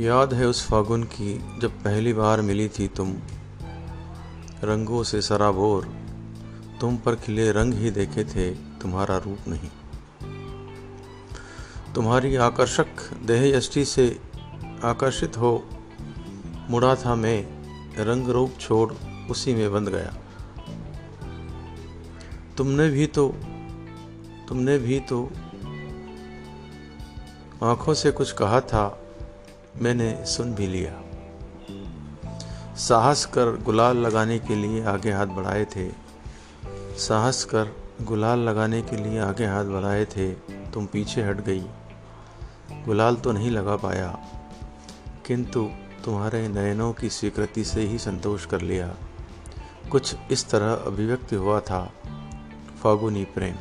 याद है उस फागुन की जब पहली बार मिली थी तुम, रंगों से सराबोर। तुम पर खिले रंग ही देखे थे, तुम्हारा रूप नहीं। तुम्हारी आकर्षक देह से आकर्षित हो, मुड़ा था मैं, रंग रूप छोड़ उसी में बंध गया। तुमने भी तो तुमने भी तो आँखों से कुछ कहा था मैंने सुन भी लिया। साहस कर गुलाल लगाने के लिए आगे हाथ बढ़ाए थे। साहस कर गुलाल लगाने के लिए आगे हाथ बढ़ाए थे, तुम पीछे हट गई। गुलाल तो नहीं लगा पाया, किंतु तुम्हारे नयनों की स्वीकृति से ही संतोष कर लिया। कुछ इस तरह अभिव्यक्त हुआ था, फागुनी प्रेम।